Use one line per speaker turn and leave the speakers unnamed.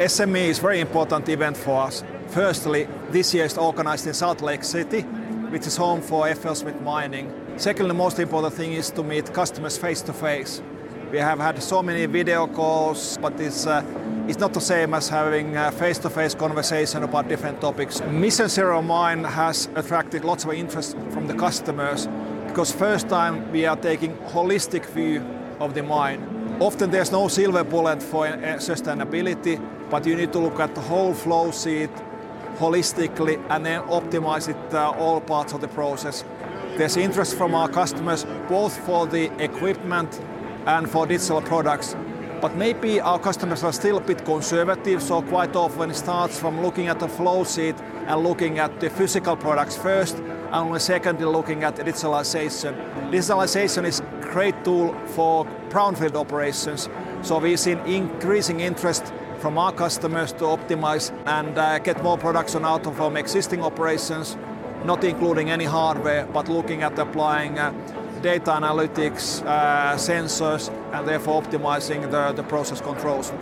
SME is very important event for us. Firstly, this year is organized in Salt Lake City, which is home for FLSmidth Mining. Secondly, the most important thing is to meet customers face to face. We have had so many video calls, but it's, uh, it's not the same as having a face-to-face conversation about different topics. Mission Zero Mine has attracted lots of interest from the customers because first time we are taking holistic view of the mine. Often there's no silver bullet for sustainability, but you need to look at the whole flow sheet holistically and then optimize it uh, all parts of the process. There's interest from our customers both for the equipment and for digital products. But maybe our customers are still a bit conservative, so quite often it starts from looking at the flow sheet and looking at the physical products first, and only secondly looking at digitalization. Digitalization is great tool for brownfield operations, so we've seen increasing interest from our customers to optimize and uh, get more production out of our existing operations, not including any hardware, but looking at applying uh, data analytics, uh, sensors, and therefore optimizing the, the process controls.